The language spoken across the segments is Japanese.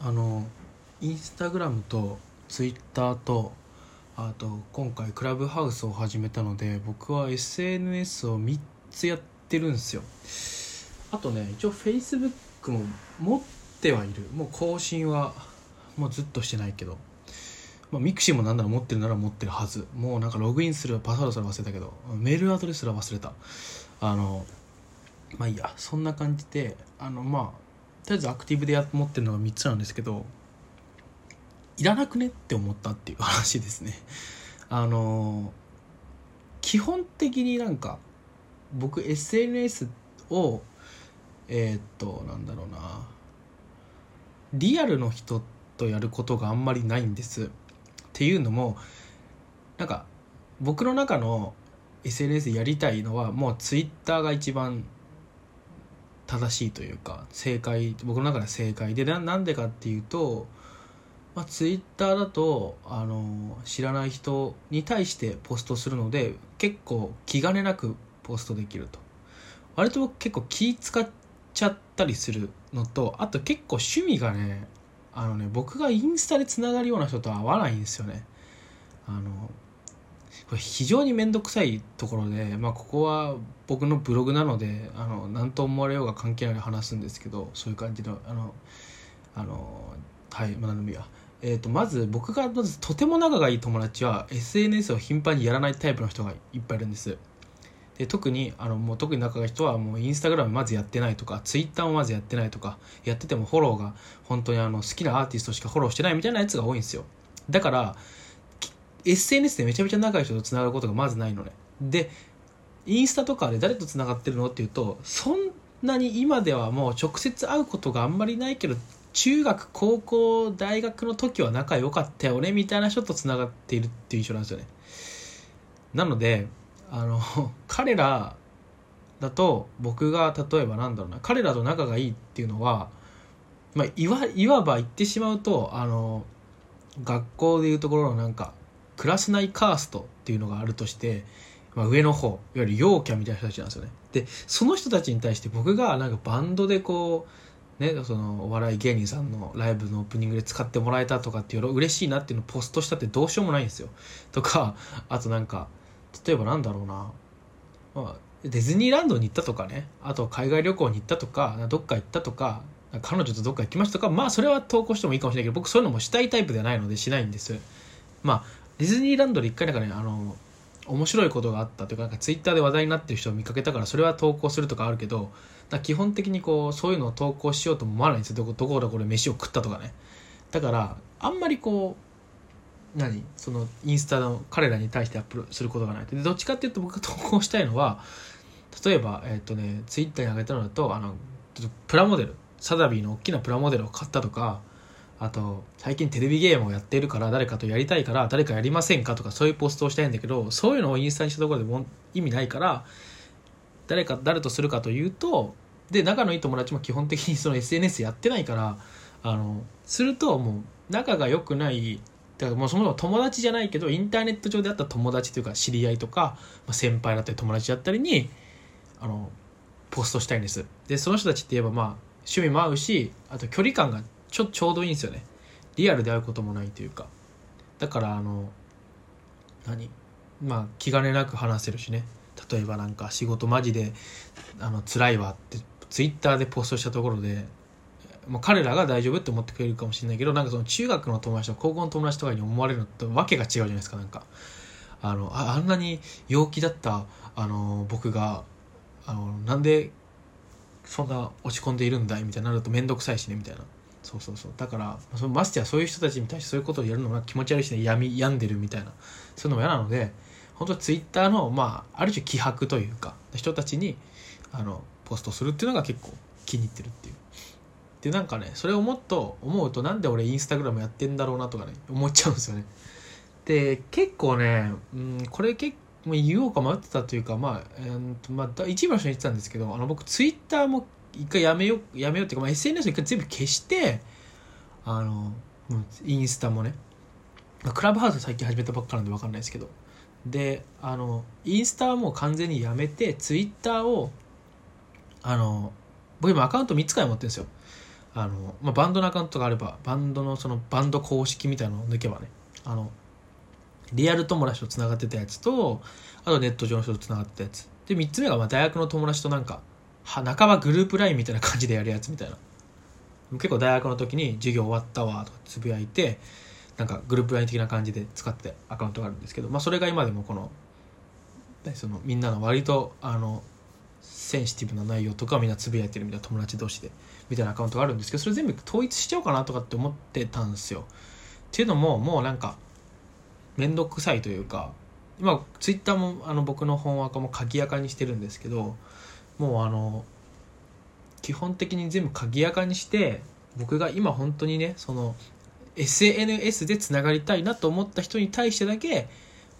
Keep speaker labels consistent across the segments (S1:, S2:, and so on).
S1: あのインスタグラムとツイッターとあと今回クラブハウスを始めたので僕は SNS を3つやってるんですよ。あとね一応 Facebook も持ってはいる。もう更新はもうずっとしてないけど。まあ、ミクシーもなんなら持ってるなら持ってるはず。もうなんかログインするパスワードすら忘れたけど。メールアドレスすら忘れた。あのまあいいや。そんな感じであのまあとりあえずアクティブでや持ってるのが3つなんですけどいらなくねって思ったっていう話ですね。あの基本的になんか僕 SNS をえー、っとなんだろうなリアルの人とやることがあんまりないんです。っていうのもなんか僕の中の SNS やりたいのはもう Twitter が一番正しいというか正解僕の中では正解。でなんでかっていうと、まあ、Twitter だとあの知らない人に対してポストするので結構気兼ねなくポストできると。割と僕結構気使っちゃったりするのとあと結構趣味がねあのね僕がインスタでつながるような人と合わないんですよね。あのこれ非常に面倒くさいところで、まあ、ここは僕のブログなのであの何と思われようが関係ない話すんですけどそういう感じのあのあのはいまあ何でもいいや。えーと、まず僕がまずとても仲がいい友達は SNS を頻繁にやらないタイプの人がいっぱいいるんです。で特にあのもう特に仲がいい人はもうインスタグラムまずやってないとかツイッターもまずやってないとかやっててもフォローが本当にあの好きなアーティストしかフォローしてないみたいなやつが多いんですよ。だから SNS でめちゃめちゃ仲いい人とつながることがまずないのね。でインスタとかで誰とつながってるのっていうとそんなに今ではもう直接会うことがあんまりないけど中学高校大学の時は仲良かったよねみたいな人とつながっているっていう印象なんですよね。なのであの 彼らだと僕が例えばなんだろうな彼らと仲がいいっていうのは、まあ、いわいわば言ってしまうとあの学校でいうところのなんかクラス内カーストっていうのがあるとして、まあ、上の方いわゆる陽キャみたいな人たちなんですよね。でその人たちに対して僕がなんかバンドでこうねそのお笑い芸人さんのライブのオープニングで使ってもらえたとかっていうの嬉しいなっていうのをポストしたってどうしようもないんですよ。とかあとなんか例えばなんだろうな、まあ、ディズニーランドに行ったとかね。あと海外旅行に行ったとかどっか行ったとか彼女とどっか行きましたとかまあそれは投稿してもいいかもしれないけど僕そういうのもしたいタイプではないのでしないんです。まあディズニーランドで一回なんかねあの面白いことがあったというかなんかツイッターで話題になってる人を見かけたからそれは投稿するとかあるけど基本的にこうそういうのを投稿しようと思わないんですよ。どこどこでこれ飯を食ったとかね。だからあんまりこう何？そのインスタの彼らに対してアップすることがないでどっちかっていうと僕が 投稿したいのは例えばえっ、ー、とねツイッターに上げたのだとあのプラモデル。サダビーの大きなプラモデルを買ったとかあと最近テレビゲームをやってるから誰かとやりたいから誰かやりませんかとかそういうポストをしたいんだけどそういうのをインスタにしたところでも意味ないから誰か誰とするかというとで仲のいい友達も基本的にその SNS やってないからあのするともう仲が良くないだからもうそもそも友達じゃないけどインターネット上であった友達というか知り合いとか、まあ、先輩だったり友達だったりにあのポストしたいんです。でその人たちって言えばまあ趣味も合うしあと距離感がちょちょうどいいんですよね。リアルで会うこともないというか。だからあの何？まあ気兼ねなく話せるしね。例えばなんか仕事マジであの辛いわってツイッターでポストしたところでまあ、彼らが大丈夫って思ってくれるかもしれないけどなんかその中学の友達とか高校の友達とかに思われるのとわけが違うじゃないですかなんか。あのああんなに陽気だったあの僕があのなんでそんな落ち込んでいるんだい？みたいになると面倒くさいしねみたいな。そうそうそう。だからそのましてやそういう人たちに対してそういうことをやるのが気持ち悪いしね。病病んでるみたいな。そういうのも嫌なので本当ツイッターのまあある種気迫というか人たちにあのポストするっていうのが結構気に入ってるっていう。でなんかねそれをもっと思うとなんで俺インスタグラムやってんだろうなとかね思っちゃうんですよね。で結構ね、うん、これ結構言おうか迷ってたというかまあ、えーまあ、一部の人に言ってたんですけどあの僕ツイッターも一回やめようやめようっていうか、まあ、SNS 一回全部消してあのインスタもね。クラブハウス最近始めたばっかなんで分かんないですけど。であのインスタはもう完全にやめてツイッターをあの僕今アカウント3つからい持ってるんですよ。あの、まあ、バンドのアカウントがあればバンドのそのバンド公式みたいなのを抜けばね。あのリアル友達とつながってたやつとあとネット上の人とつながってたやつ。で3つ目がまあ大学の友達となんかは半ばグループ LINE みたいな感じでやるやつみたいな結構大学の時に授業終わったわとかつぶやいてなんかグループ LINE 的な感じで使ってアカウントがあるんですけど、まあ、それが今でもこのそのみんなの割とあのセンシティブな内容とかみんなつぶやいてるみたいな友達同士でみたいなアカウントがあるんですけどそれ全部統一しちゃおうかなとかって思ってたんですよ。っていうのももうなんか面倒くさいというか今ツイッターもあの僕の本アカも鍵垢にしてるんですけどもうあの基本的に全部鍵垢にして僕が今本当にねその SNS でつながりたいなと思った人に対してだけ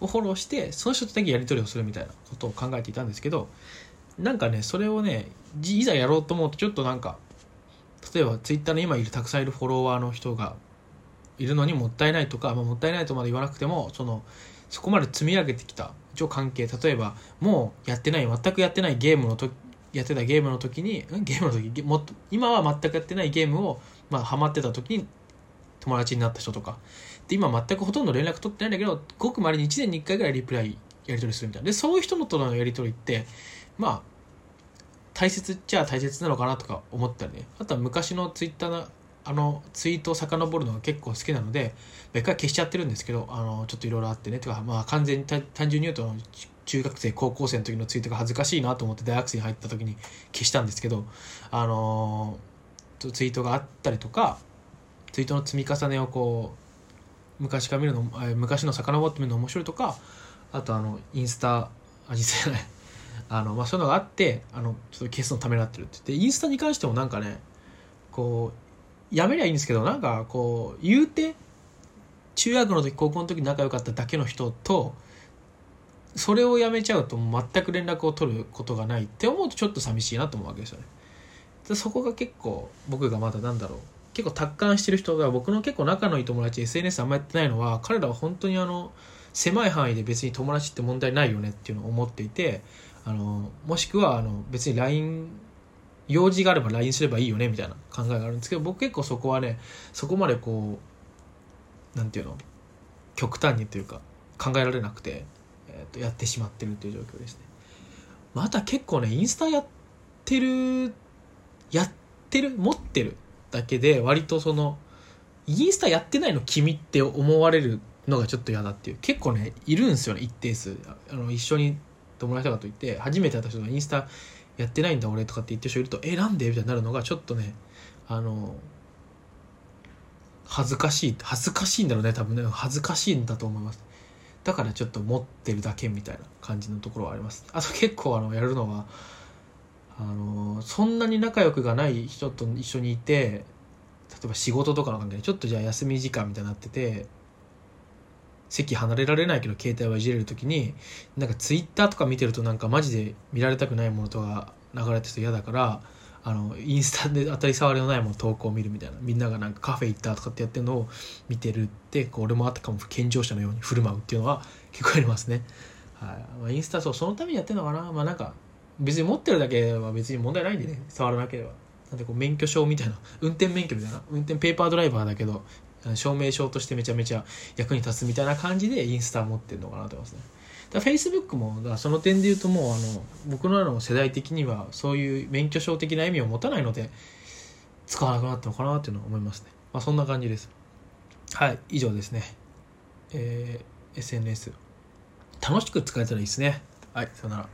S1: をフォローしてその人とだけやり取りをするみたいなことを考えていたんですけどなんかねそれをねいざやろうと思うとちょっとなんか例えばツイッターの今いるたくさんいるフォロワーの人がいるのにもったいないとか、まあ、もったいないとまで言わなくてもそのそこまで積み上げてきた一応関係。例えばもうやってない全くやってないゲームの時やってたゲームの時にゲームの時もっと今は全くやってないゲームを、まあ、ハマってた時に友達になった人とか。で今全くほとんど連絡取ってないんだけどごくまれに1年に1回ぐらいリプライやり取りするみたいな。でそういう人のとのやり取りってまあ大切っちゃ大切なのかなとか思ったりね。あとは昔のツイッターあのツイートを遡るのが結構好きなので別回消しちゃってるんですけどあのちょっといろいろあってね。とかまあ完全に単純に言うと中学生高校生の時のツイートが恥ずかしいなと思って大学生に入った時に消したんですけどあのツイートがあったりとかツイートの積み重ねをこう昔から見るの昔の遡ってみるの面白いとかあとあのインスタあ実際ない。あの、まあ、そういうのがあってあのちょっと消すのためになってるって言ってインスタに関してもなんかねこうやめりゃいいんですけどなんかこう言うて中学の時高校の時仲良かっただけの人とそれをやめちゃうと全く連絡を取ることがないって思うとちょっと寂しいなと思うわけですよね。でそこが結構僕がまだなんだろう結構達観してる人が僕の結構仲のいい友達 SNS あんまやってないのは彼らは本当にあの狭い範囲で別に友達って問題ないよねっていうのを思っていてあのもしくはあの別に LINE 用事があれば LINE すればいいよねみたいな考えがあるんですけど僕結構そこはねそこまでこうなんていうの極端にというか考えられなくて、えー、とやってしまってるという状況ですね。また結構ねインスタやってるやってる持ってるだけで割とそのインスタやってないの君って思われるのがちょっと嫌だっていう結構ねいるんですよね一定数。あの一緒に友達とかと言って初めて会った人がインスタやってないんだ俺とかって言ってる人いるとえなんで？みたいになるのがちょっとねあの恥ずかしい恥ずかしいんだろうね多分ね。恥ずかしいんだと思います。だからちょっと持ってるだけみたいな感じのところはあります。あと結構あのやるのはあのそんなに仲良くがない人と一緒にいて例えば仕事とかの関係でちょっとじゃあ休み時間みたいになってて席離れられないけど携帯はいじれる時になんかツイッターとか見てるとなんかマジで見られたくないものとか流れてると嫌だからあのインスタで当たり障りのないもの投稿を見るみたいな。みんながなんかカフェ行ったとかってやってるのを見てるってこう俺もあったかも健常者のように 振る舞うっていうのは結構ありますね。はい。まあ、インスタそうそのためにやってるのかな。まあなんか別に持ってるだけは別に問題ないんでね。触らなければ。なんでこう免許証みたいな。運転免許みたいな。運転ペーパードライバーだけど証明書としてめちゃめちゃ役に立つみたいな感じでインスタ持ってるのかなと思いますね。だフェイスブックもだその点で言うともうあの僕のの世代的にはそういう免許証的な意味を持たないので使わなくなったのかなっていうのは思いますね。まあそんな感じです。はい以上ですね。えー、SNS 楽しく使えたらいいですね。はいさよなら。